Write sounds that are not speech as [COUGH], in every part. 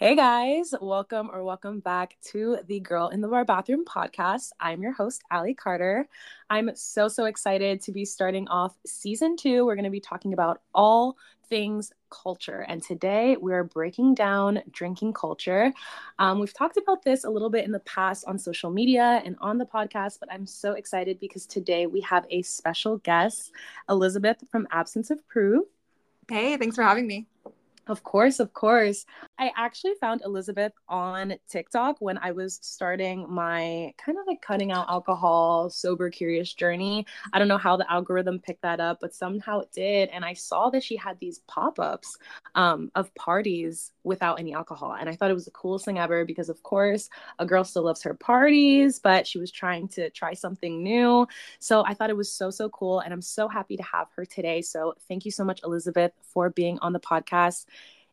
Hey guys, welcome or welcome back to the Girl in the Bar Bathroom podcast. I'm your host, Allie Carter. I'm so, so excited to be starting off season two. We're going to be talking about all things culture. And today we're breaking down drinking culture. Um, we've talked about this a little bit in the past on social media and on the podcast, but I'm so excited because today we have a special guest, Elizabeth from Absence of Proof. Hey, thanks for having me. Of course, of course. I actually found Elizabeth on TikTok when I was starting my kind of like cutting out alcohol, sober, curious journey. I don't know how the algorithm picked that up, but somehow it did. And I saw that she had these pop ups um, of parties without any alcohol. And I thought it was the coolest thing ever because, of course, a girl still loves her parties, but she was trying to try something new. So I thought it was so, so cool. And I'm so happy to have her today. So thank you so much, Elizabeth, for being on the podcast.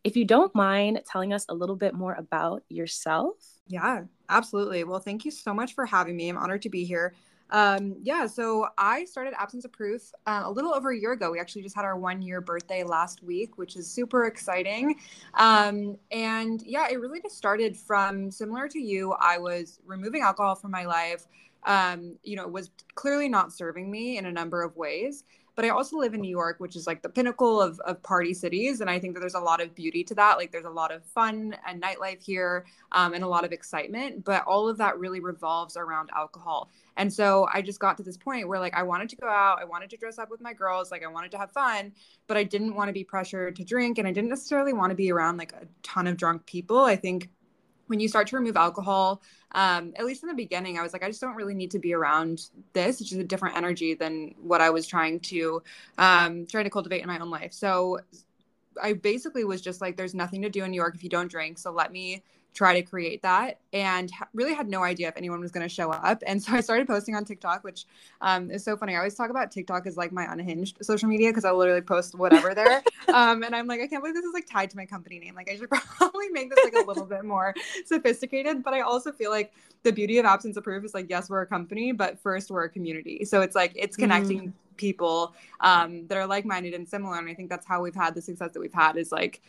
If you don't mind telling us a little bit more about yourself. Yeah, absolutely. Well, thank you so much for having me. I'm honored to be here. Um, yeah, so I started Absence of Proof uh, a little over a year ago. We actually just had our one year birthday last week, which is super exciting. Um, and yeah, it really just started from similar to you. I was removing alcohol from my life. Um, you know, it was clearly not serving me in a number of ways but I also live in New York, which is like the pinnacle of, of party cities. And I think that there's a lot of beauty to that. Like there's a lot of fun and nightlife here um, and a lot of excitement, but all of that really revolves around alcohol. And so I just got to this point where like I wanted to go out, I wanted to dress up with my girls, like I wanted to have fun, but I didn't want to be pressured to drink and I didn't necessarily want to be around like a ton of drunk people. I think when you start to remove alcohol, um, at least in the beginning, I was like, I just don't really need to be around this. It's just a different energy than what I was trying to um, trying to cultivate in my own life. So I basically was just like, there's nothing to do in New York if you don't drink. So let me try to create that and really had no idea if anyone was going to show up. And so i started posting on tiktok which um, is so funny. I always talk about tiktok as like my unhinged social media because i literally post whatever there. [LAUGHS] Um, and i'm like i can't believe this is like tied to my company name. Like i should [LAUGHS] probably make this like a little bit more sophisticated. But i also feel like the beauty of absence of proof is like yes we're a company but first we're a community. So it's like it's connecting mm. people um, that are like-minded and similar. And i think that's how we've had the success that we've had is like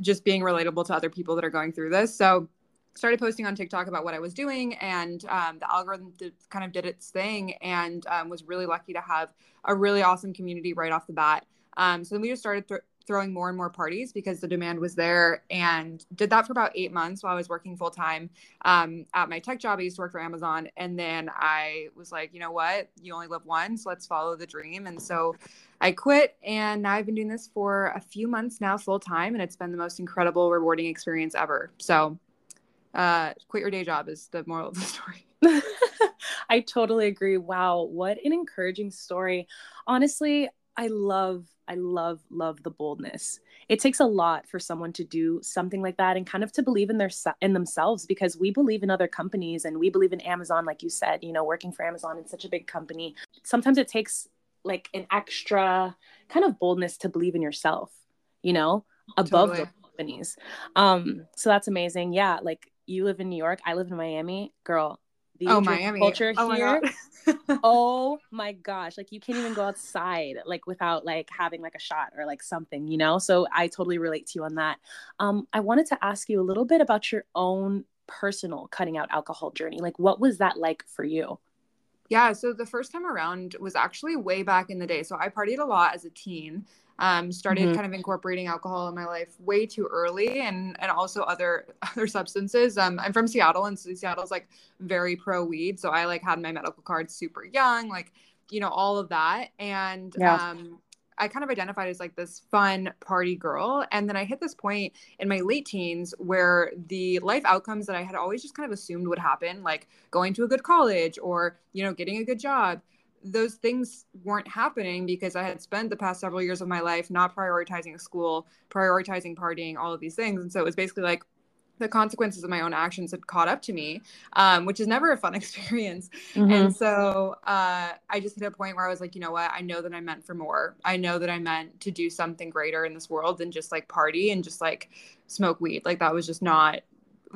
just being relatable to other people that are going through this. So started posting on TikTok about what I was doing, and um, the algorithm did, kind of did its thing, and um, was really lucky to have a really awesome community right off the bat. Um, so then we just started th- throwing more and more parties because the demand was there, and did that for about eight months while I was working full time um, at my tech job. I used to work for Amazon, and then I was like, you know what, you only live once, let's follow the dream, and so I quit and now I've been doing this for a few months now full time and it's been the most incredible rewarding experience ever. So uh, quit your day job is the moral of the [LAUGHS] story. [LAUGHS] I totally agree. Wow, what an encouraging story. Honestly, I love I love love the boldness. It takes a lot for someone to do something like that and kind of to believe in their in themselves because we believe in other companies and we believe in Amazon like you said, you know, working for Amazon in such a big company. Sometimes it takes like an extra kind of boldness to believe in yourself, you know, above totally. the companies. Um, so that's amazing. Yeah, like you live in New York, I live in Miami, girl. The oh, Miami culture oh here. My [LAUGHS] oh my gosh, like you can't even go outside like without like having like a shot or like something, you know. So I totally relate to you on that. Um, I wanted to ask you a little bit about your own personal cutting out alcohol journey. Like, what was that like for you? Yeah, so the first time around was actually way back in the day. So I partied a lot as a teen. Um, started mm-hmm. kind of incorporating alcohol in my life way too early, and and also other [LAUGHS] other substances. Um, I'm from Seattle, and so Seattle's like very pro weed. So I like had my medical card super young, like you know all of that, and yeah. um, I kind of identified as like this fun party girl. And then I hit this point in my late teens where the life outcomes that I had always just kind of assumed would happen, like going to a good college or, you know, getting a good job, those things weren't happening because I had spent the past several years of my life not prioritizing school, prioritizing partying, all of these things. And so it was basically like, the consequences of my own actions had caught up to me, um, which is never a fun [LAUGHS] experience. Mm-hmm. And so uh, I just hit a point where I was like, you know what? I know that I'm meant for more. I know that I'm meant to do something greater in this world than just like party and just like smoke weed. Like that was just not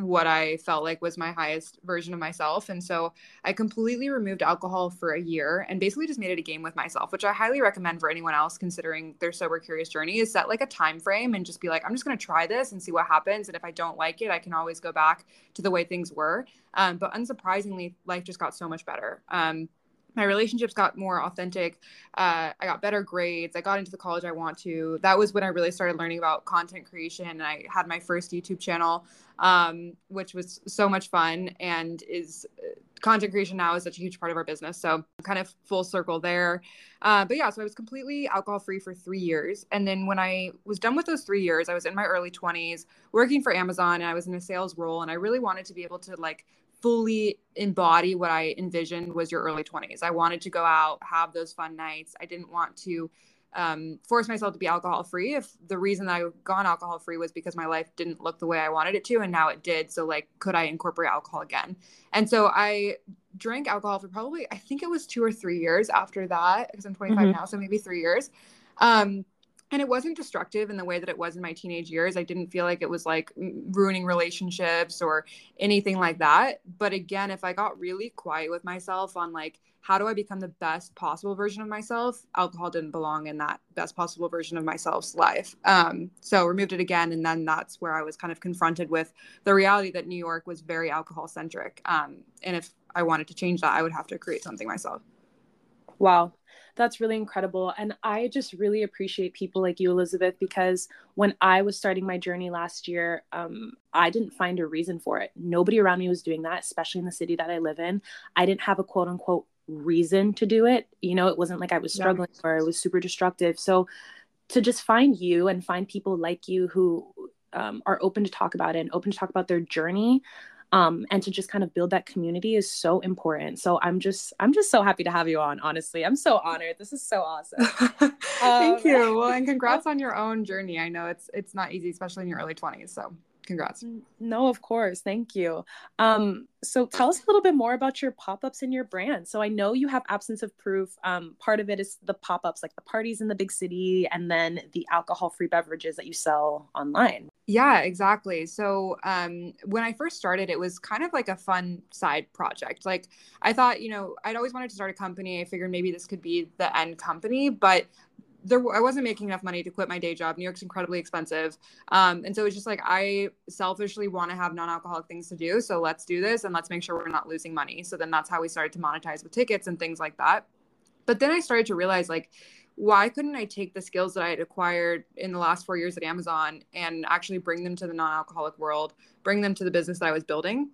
what I felt like was my highest version of myself. And so I completely removed alcohol for a year and basically just made it a game with myself, which I highly recommend for anyone else considering their sober curious journey is set like a time frame and just be like, I'm just going to try this and see what happens. And if I don't like it, I can always go back to the way things were. Um, but unsurprisingly, life just got so much better. Um, my relationships got more authentic. Uh, I got better grades. I got into the college I want to. That was when I really started learning about content creation. And I had my first YouTube channel, um, which was so much fun and is uh, content creation now is such a huge part of our business. So kind of full circle there. Uh, but yeah, so I was completely alcohol free for three years. And then when I was done with those three years, I was in my early 20s working for Amazon and I was in a sales role. And I really wanted to be able to like fully embody what I envisioned was your early 20s. I wanted to go out, have those fun nights. I didn't want to um, force myself to be alcohol free. If the reason that I gone alcohol free was because my life didn't look the way I wanted it to, and now it did. So, like, could I incorporate alcohol again? And so I drank alcohol for probably, I think it was two or three years after that, because I'm 25 mm-hmm. now, so maybe three years. Um, and it wasn't destructive in the way that it was in my teenage years. I didn't feel like it was like ruining relationships or anything like that. But again if i got really quiet with myself on like how do i become the best possible version of myself? Alcohol didn't belong in that best possible version of myself's life. Um, so removed it again and then that's where i was kind of confronted with the reality that new york was very alcohol centric um, and if i wanted to change that i would have to create something myself. Wow that's really incredible. And I just really appreciate people like you, Elizabeth, because when I was starting my journey last year, um, I didn't find a reason for it. Nobody around me was doing that, especially in the city that I live in. I didn't have a quote unquote reason to do it. You know, it wasn't like I was struggling yeah. or it was super destructive. So to just find you and find people like you who um, are open to talk about it and open to talk about their journey um, and to just kind of build that community is so important. So i'm just i'm just so happy to have you on honestly. I'm so honored. This is so awesome. [LAUGHS] Thank um, you. Well [LAUGHS] and congrats on your own journey. I know it's it's not easy especially in your early 20s so congrats. No of course. Thank you. Um so tell us a little bit more about your pop-ups and your brand. So i know you have absence of proof. Um part of it is the pop-ups like the parties in the big city and then the alcohol free beverages that you sell online. Yeah exactly. So um when i first started it was kind of like a fun side project. Like i thought you know i'd always wanted to start a company. I figured maybe this could be the end company but there I wasn't making enough money to quit my day job. New York's incredibly expensive. Um, and so it's just like I selfishly want to have non-alcoholic things to do. So let's do this and let's make sure we're not losing money. So then that's how we started to monetize with tickets and things like that. But then I started to realize like why couldn't I take the skills that I had acquired in the last four years at Amazon and actually bring them to the non-alcoholic world, bring them to the business that I was building?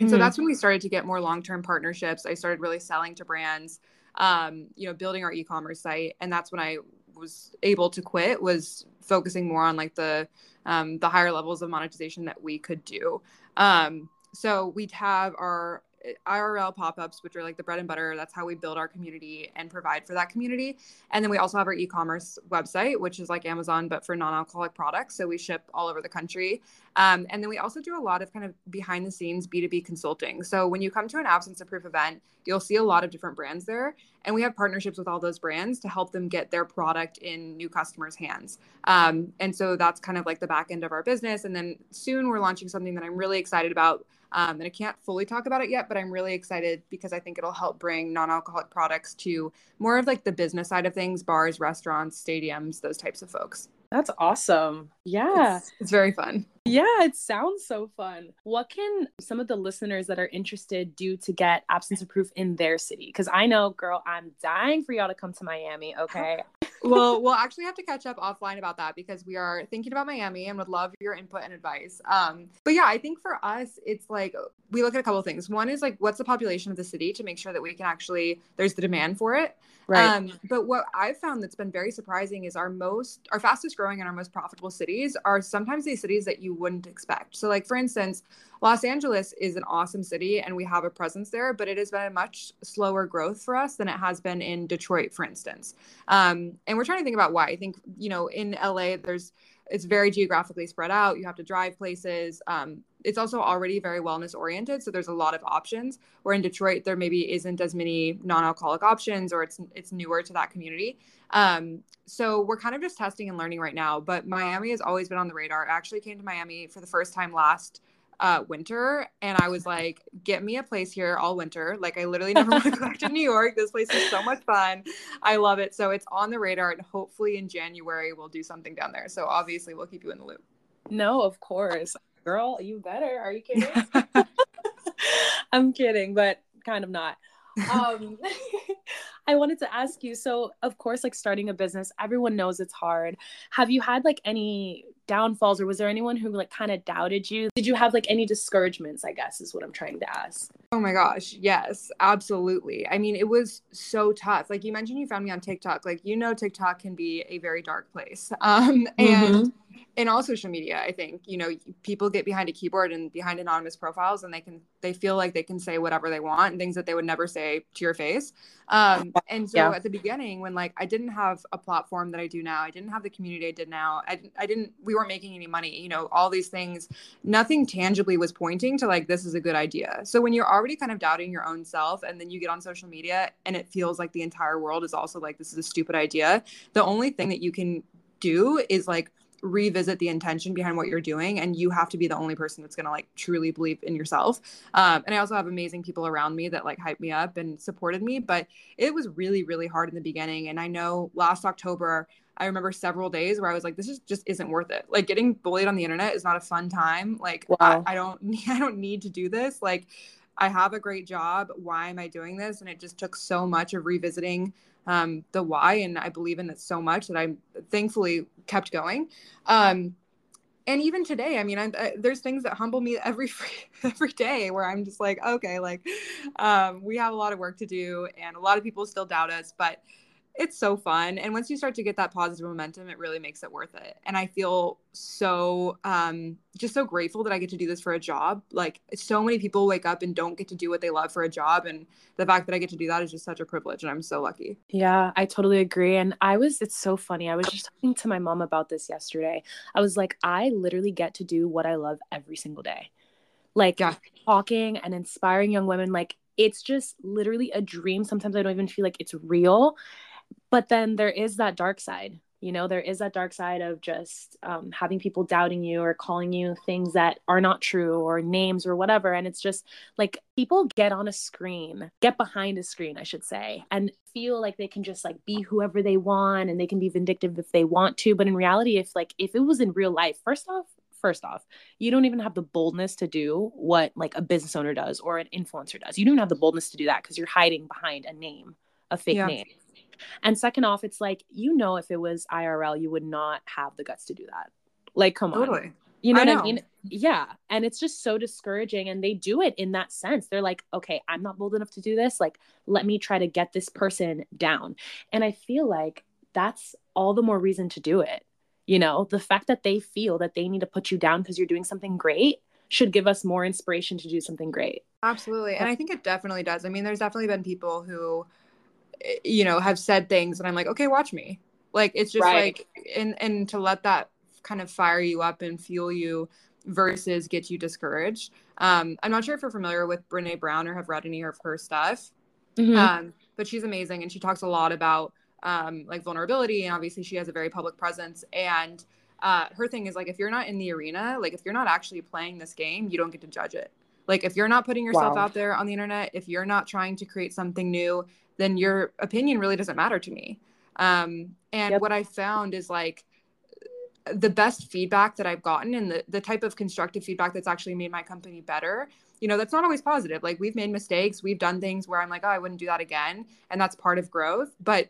And mm-hmm. so that's when we started to get more long-term partnerships. I started really selling to brands um, you know, building our e-commerce site. And that's when I was able to quit was focusing more on like the um, the higher levels of monetization that we could do. Um, so we'd have our IRL pop-ups, which are like the bread and butter. That's how we build our community and provide for that community. And then we also have our e-commerce website, which is like Amazon but for non-alcoholic products. So we ship all over the country. Um, and then we also do a lot of kind of behind the scenes B2B consulting. So when you come to an absence of proof event, you'll see a lot of different brands there. And we have partnerships with all those brands to help them get their product in new customers' hands. Um, and so that's kind of like the back end of our business. And then soon we're launching something that I'm really excited about um, and I can't fully talk about it yet, but I'm really excited because I think it'll help bring non alcoholic products to more of like the business side of things bars, restaurants, stadiums, those types of folks. That's awesome. Yeah. It's, it's, very fun. Yeah, it sounds so fun. What can some of the listeners that are interested do to get absence of proof in their city? Because I know, girl, I'm dying for y'all to come to Miami. Okay. [LAUGHS] well, we'll actually have to catch up offline about that because we are thinking about Miami and would love your input and advice. Um, but yeah, I think for us, it's like we look at a couple of things. One is like, what's the population of the city to make sure that we can actually, there's the demand for it. Right. Um, but what I've found that's been very surprising is our most, our fastest growing and our most profitable cities are sometimes these cities that you wouldn't expect. So, like for instance, Los Angeles is an awesome city and we have a presence there, but it has been a much slower growth for us than it has been in Detroit, for instance. Um, and we're trying to think about why. I think you know in LA, there's it's very geographically spread out. You have to drive places. Um, it's also already very wellness oriented, so there's a lot of options. Where in Detroit, there maybe isn't as many non-alcoholic options, or it's it's newer to that community. Um, so we're kind of just testing and learning right now. But Miami has always been on the radar. I actually came to Miami for the first time last uh, winter. And I was like, get me a place here all winter. Like, I literally never [LAUGHS] want to go back to New York. This place is so much fun. I love it. So it's on the radar. And hopefully in January, we'll do something down there. So obviously, we'll keep you in the loop. No, of course. Girl, you better. Are you kidding? [LAUGHS] [LAUGHS] I'm kidding, but kind of not. um I wanted to ask you so of course like starting a business everyone knows it's hard. Have you had like any downfalls or was there anyone who like kind of doubted you? Did you have like any discouragements, I guess is what I'm trying to ask. Oh my gosh, yes, absolutely. I mean, it was so tough. Like you mentioned you found me on TikTok. Like you know TikTok can be a very dark place. Um and mm-hmm in all social media i think you know people get behind a keyboard and behind anonymous profiles and they can they feel like they can say whatever they want and things that they would never say to your face um, and so yeah. at the beginning when like i didn't have a platform that i do now i didn't have the community i did now I, I didn't we weren't making any money you know all these things nothing tangibly was pointing to like this is a good idea so when you're already kind of doubting your own self and then you get on social media and it feels like the entire world is also like this is a stupid idea the only thing that you can do is like revisit the intention behind what you're doing and you have to be the only person that's going to like truly believe in yourself um, and i also have amazing people around me that like hyped me up and supported me but it was really really hard in the beginning and i know last october I remember several days where I was like, this is just isn't worth it. Like getting bullied on the internet is not a fun time. Like wow. I, I don't [LAUGHS] I don't need to do this. Like I have a great job. Why am I doing this? And it just took so much of revisiting um, the why. And I believe in it so much that I'm thankfully kept going. Um, and even today, I mean, I, there's things that humble me every [LAUGHS] every day where I'm just like, okay, like um, we have a lot of work to do, and a lot of people still doubt us, but it's so fun and once you start to get that positive momentum it really makes it worth it and i feel so um just so grateful that i get to do this for a job like so many people wake up and don't get to do what they love for a job and the fact that i get to do that is just such a privilege and i'm so lucky yeah i totally agree and i was it's so funny i was just talking to my mom about this yesterday i was like i literally get to do what i love every single day like yeah. talking and inspiring young women like it's just literally a dream sometimes i don't even feel like it's real but then there is that dark side you know there is that dark side of just um, having people doubting you or calling you things that are not true or names or whatever. And it's just like people get on a screen get behind a screen i should say and feel like they can just like be whoever they want and they can be vindictive if they want to. But in reality if like if it was in real life first off first off you don't even have the boldness to do what like a business owner does or an influencer does. You don't have the boldness to do that because you're hiding behind a name a fake yeah. name and second off, it's like, you know, if it was IRL, you would not have the guts to do that. Like, come totally. on. You know I what know. I mean? Yeah. And it's just so discouraging. And they do it in that sense. They're like, okay, I'm not bold enough to do this. Like, let me try to get this person down. And I feel like that's all the more reason to do it. You know, the fact that they feel that they need to put you down because you're doing something great should give us more inspiration to do something great. Absolutely. And I think it definitely does. I mean, there's definitely been people who, you know have said things and i'm like okay watch me like it's just right. like and and to let that kind of fire you up and fuel you versus get you discouraged um i'm not sure if you're familiar with brene brown or have read any of her stuff mm-hmm. um but she's amazing and she talks a lot about um like vulnerability and obviously she has a very public presence and uh her thing is like if you're not in the arena like if you're not actually playing this game you don't get to judge it like if you're not putting yourself wow. out there on the internet if you're not trying to create something new then your opinion really doesn't matter to me. Um, and yep. what I found is like the best feedback that I've gotten and the, the type of constructive feedback that's actually made my company better, you know, that's not always positive. Like we've made mistakes, we've done things where I'm like, oh, I wouldn't do that again. And that's part of growth. But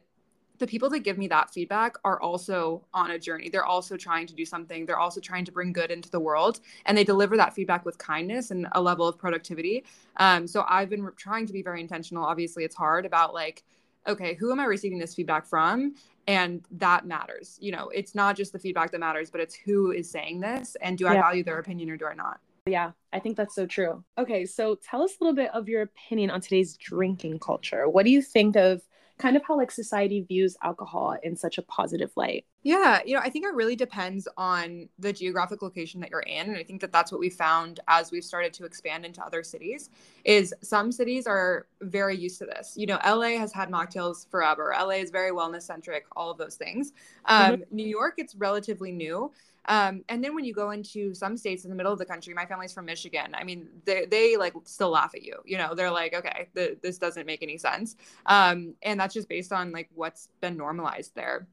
the people that give me that feedback are also on a journey. They're also trying to do something. They're also trying to bring good into the world, and they deliver that feedback with kindness and a level of productivity. Um, so I've been trying to be very intentional. Obviously, it's hard about like, okay, who am I receiving this feedback from? And that matters. You know, it's not just the feedback that matters, but it's who is saying this, and do I value their opinion or do I not? Yeah, I think that's so true. Okay, so tell us a little bit of your opinion on today's drinking culture. What do you think of kind of how like society views alcohol in such a positive light? Yeah, you know, I think it really depends on the geographic location that you're in, and I think that that's what we found as we've started to expand into other cities. Is some cities are very used to this. You know, LA has had mocktails forever. LA is very wellness centric. All of those things. Um, mm-hmm. New York, it's relatively new. Um, and then when you go into some states in the middle of the country, my family's from Michigan. I mean, they, they like still laugh at you. You know, they're like, okay, th- this doesn't make any sense. Um, and that's just based on like what's been normalized there.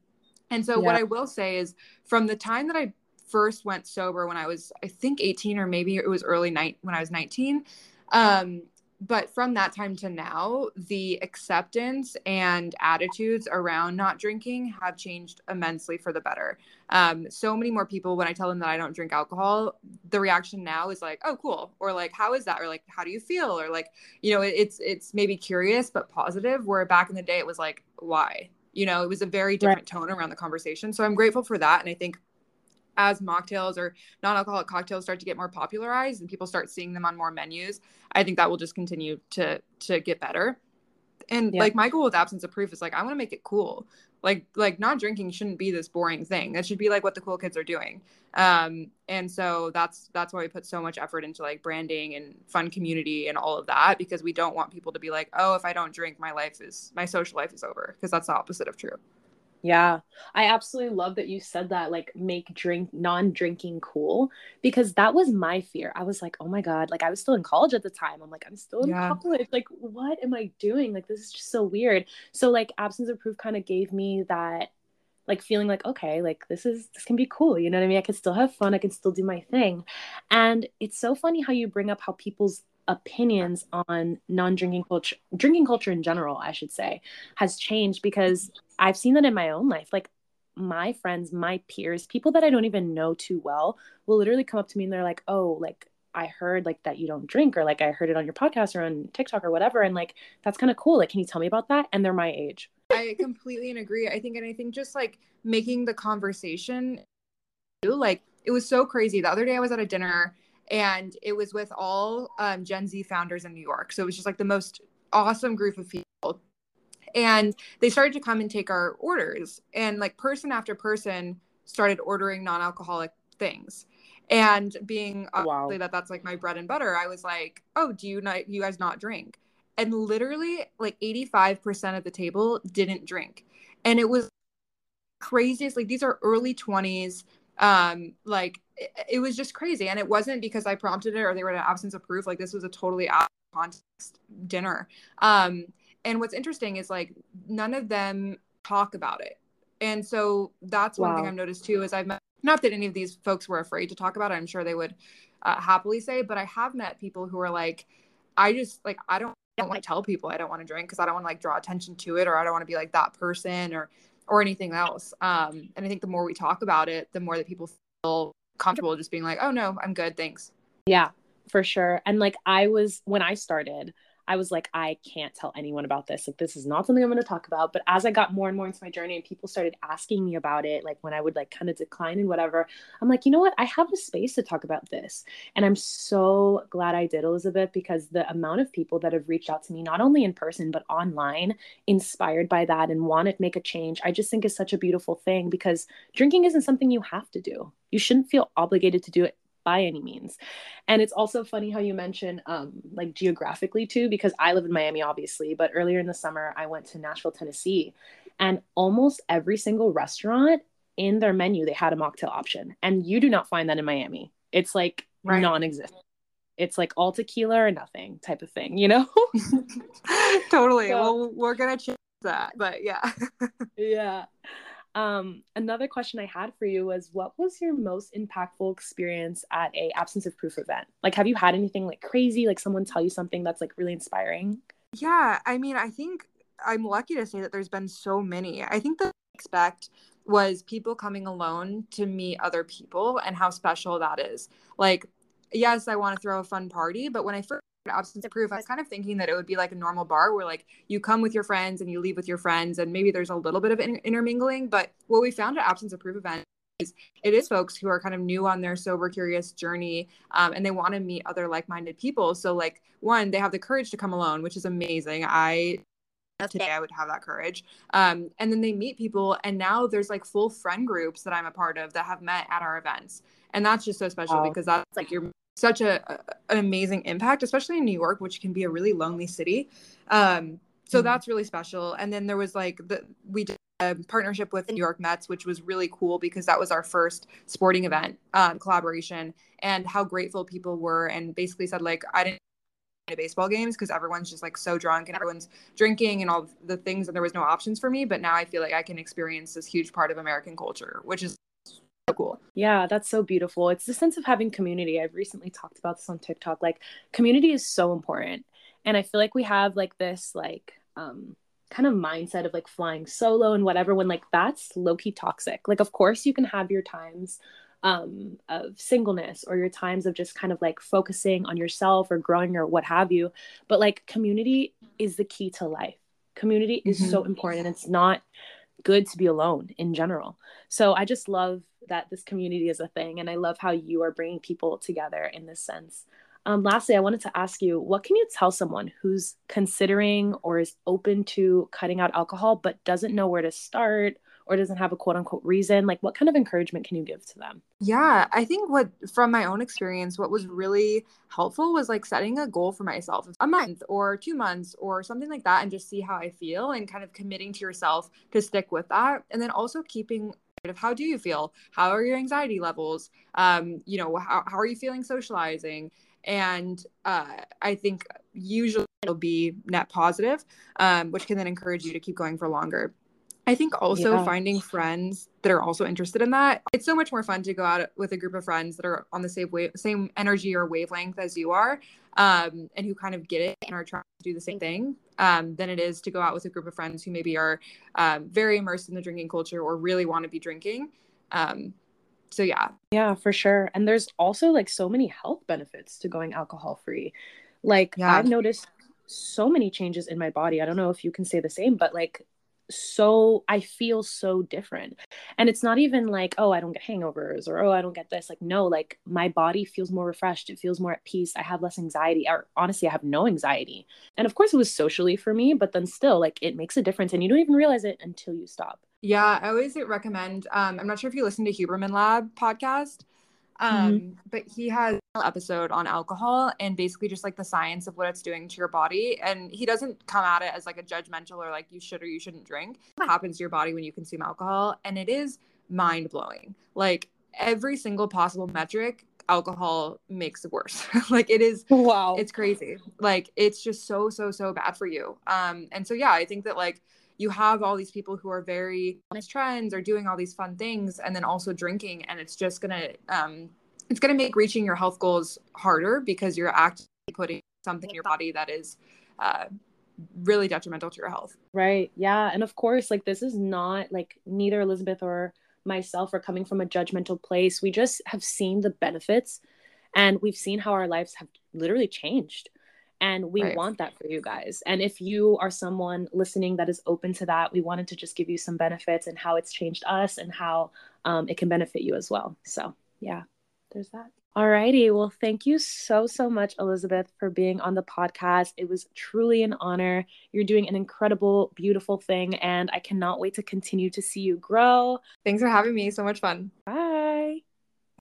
And so, yeah. what I will say is, from the time that I first went sober when I was, I think, 18 or maybe it was early night when I was 19. Um, but from that time to now, the acceptance and attitudes around not drinking have changed immensely for the better. Um, so many more people, when I tell them that I don't drink alcohol, the reaction now is like, "Oh, cool," or like, "How is that?" or like, "How do you feel?" or like, you know, it's it's maybe curious but positive. Where back in the day, it was like, "Why?" You know, it was a very different right. tone around the conversation. So I'm grateful for that, and I think as mocktails or non-alcoholic cocktails start to get more popularized and people start seeing them on more menus, I think that will just continue to to get better. And yeah. like my goal with absence of proof is like I want to make it cool. Like like not drinking shouldn't be this boring thing. That should be like what the cool kids are doing. Um, and so that's that's why we put so much effort into like branding and fun community and all of that because we don't want people to be like, oh, if I don't drink, my life is my social life is over because that's the opposite of true. Yeah, I absolutely love that you said that, like, make drink non drinking cool, because that was my fear. I was like, oh my God, like, I was still in college at the time. I'm like, I'm still in yeah. college. Like, what am I doing? Like, this is just so weird. So, like, absence of proof kind of gave me that, like, feeling like, okay, like, this is, this can be cool. You know what I mean? I can still have fun. I can still do my thing. And it's so funny how you bring up how people's opinions on non-drinking culture drinking culture in general i should say has changed because i've seen that in my own life. Like my friends my peers people that i don't even know too well will literally come up to me and they're like oh like i heard like that you don't drink or like i heard it on your podcast or on tiktok or whatever. And like that's kind of cool. Like can you tell me about that? And they're my age. I completely agree. I think and i think just like making the conversation like it was so crazy. The other day i was at a dinner and it was with all um, Gen Z founders in New York. So it was just like the most awesome group of people. And they started to come and take our orders, and like person after person started ordering non-alcoholic things. And being wow. that that's like my bread and butter, I was like, "Oh, do you not you guys not drink?" And literally, like eighty five percent of the table didn't drink, and it was craziest. Like these are early twenties um like it, it, was just crazy and it wasn't because i prompted it or they were in absence of proof like this was a totally out of context dinner um and what's interesting is like none of them talk about it and so that's wow. one thing i've noticed too is i've met not that any of these folks were afraid to talk about it i'm sure they would uh, happily say but i have met people who are like i just like i don't I don't want to tell people I don't want to drink because I don't want to like draw attention to it or I don't want to be like that person or or anything else. Um, and I think the more we talk about it, the more that people feel comfortable just being like, oh no, I'm good. Thanks. Yeah, for sure. And like I was, when I started, I was like, I can't tell anyone about this. Like, this is not something I'm going to talk about. But as I got more and more into my journey and people started asking me about it, like when I would like kind of decline and whatever, I'm like, you know what? I have a space to talk about this. And I'm so glad I did, Elizabeth, because the amount of people that have reached out to me, not only in person, but online, inspired by that and want to make a change, I just think is such a beautiful thing because drinking isn't something you have to do. You shouldn't feel obligated to do it by any means. And it's also funny how you mention um, like geographically too, because I live in Miami, obviously, but earlier in the summer, I went to Nashville, Tennessee, and almost every single restaurant in their menu, they had a mocktail option. And you do not find that in Miami. It's like right. non existent. It's like all tequila or nothing type of thing, you know? [LAUGHS] totally. [LAUGHS] So, well, we're going to change that, but yeah. [LAUGHS] yeah. Um, another question I had for you was what was your most impactful experience at a absence of proof event? Like have you had anything like crazy, like someone tell you something that's like really inspiring? Yeah, I mean, I think I'm lucky to say that there's been so many. I think the expect was people coming alone to meet other people and how special that is. Like, yes, I want to throw a fun party, but when I first absence of proof, I was kind of thinking that it would be like a normal bar where like you come with your friends and you leave with your friends, and maybe there's a little bit of inter- intermingling. But what we found at absence of proof event is it is folks who are kind of new on their sober curious journey, um, and they want to meet other like-minded people. So like one, they have the courage to come alone, which is amazing. I today I would have that courage. Um, and then they meet people, and now there's like full friend groups that I'm a part of that have met at our events, and that's just so special wow. because that's like your such a, an amazing impact, especially in New York, which can be a really lonely city. Um, so mm-hmm. that's really special. And then there was like the we did a partnership with the New York Mets, which was really cool because that was our first sporting event um, collaboration, and how grateful people were, and basically said like I didn't to baseball games because everyone's just like so drunk and everyone's drinking and all the things and there was no options for me but now i feel like i can experience this huge part of american culture which is so cool. Yeah that's so beautiful. It's the sense of having community. I've recently talked about this on tiktok. Like community is so important. And i feel like we have like this like um kind of mindset of like flying solo and whatever when like that's low-key toxic. Like of course you can have your times um, of singleness or your times of just kind of like focusing on yourself or growing or what have you. But like community is the key to life. Community is mm-hmm. so important. And it's not good to be alone in general. So i just love that this community is a thing and i love how you are bringing people together in this sense um, lastly, I wanted to ask you what can you tell someone who's considering or is open to cutting out alcohol but doesn't know where to start or doesn't have a quote unquote reason? Like, what kind of encouragement can you give to them? Yeah, I think what, from my own experience, what was really helpful was like setting a goal for myself a month or two months or something like that and just see how I feel and kind of committing to yourself to stick with that. And then also keeping of how do you feel how are your anxiety levels um, you know how, how are you feeling socializing and uh, I think usually it'll be net positive, um, which can then encourage you to keep going for longer. I think also yeah. finding friends that are also interested in that. It's so much more fun to go out with a group of friends that are on the same wave, same energy or wavelength as you are, um, and who kind of get it and are trying to do the same thing, um, than it is to go out with a group of friends who maybe are um, very immersed in the drinking culture or really want to be drinking. Um, so yeah yeah for sure and there's also like so many health benefits to going alcohol free like yeah. i've noticed so many changes in my body i don't know if you can say the same but like so I feel so different. And it's not even like, oh, I don't get hangovers or oh, I don't get this. Like, no, like my body feels more refreshed. It feels more at peace. I have less anxiety, or honestly, I have no anxiety. And of course, it was socially for me, but then still, like, it makes a difference. And you don't even realize it until you stop. Yeah, I always recommend. Um, I'm not sure if you listen to Huberman Lab podcast. Mm-hmm. Um, mm-hmm. but he has an episode on alcohol and basically just like the science of what it's doing to your body. And he doesn't come at it as like a judgmental or like you should or you shouldn't drink. What happens to your body when you consume alcohol? And it is mind blowing. Like every single possible metric alcohol makes it worse. [LAUGHS] like it is wow. It's crazy. Like it's just so so so bad for you. Um and so yeah, I think that like you have all these people who are very trends or doing all these fun things and then also drinking and it's just gonna um it's gonna make reaching your health goals harder because you're actually putting something in your body that is uh really detrimental to your health. Right. Yeah. And of course like this is not like neither elizabeth or myself are coming from a judgmental place. We just have seen the benefits and we've seen how our lives have literally changed and we right. want that for you guys. And if you are someone listening that is open to that, we wanted to just give you some benefits and how it's changed us and how um, it can benefit you as well. So, yeah, there's that. Alrighty. Well, thank you so, so much, Elizabeth, for being on the podcast. It was truly an honor. You're doing an incredible, beautiful thing, and I cannot wait to continue to see you grow. Thanks for having me. So much fun. Bye.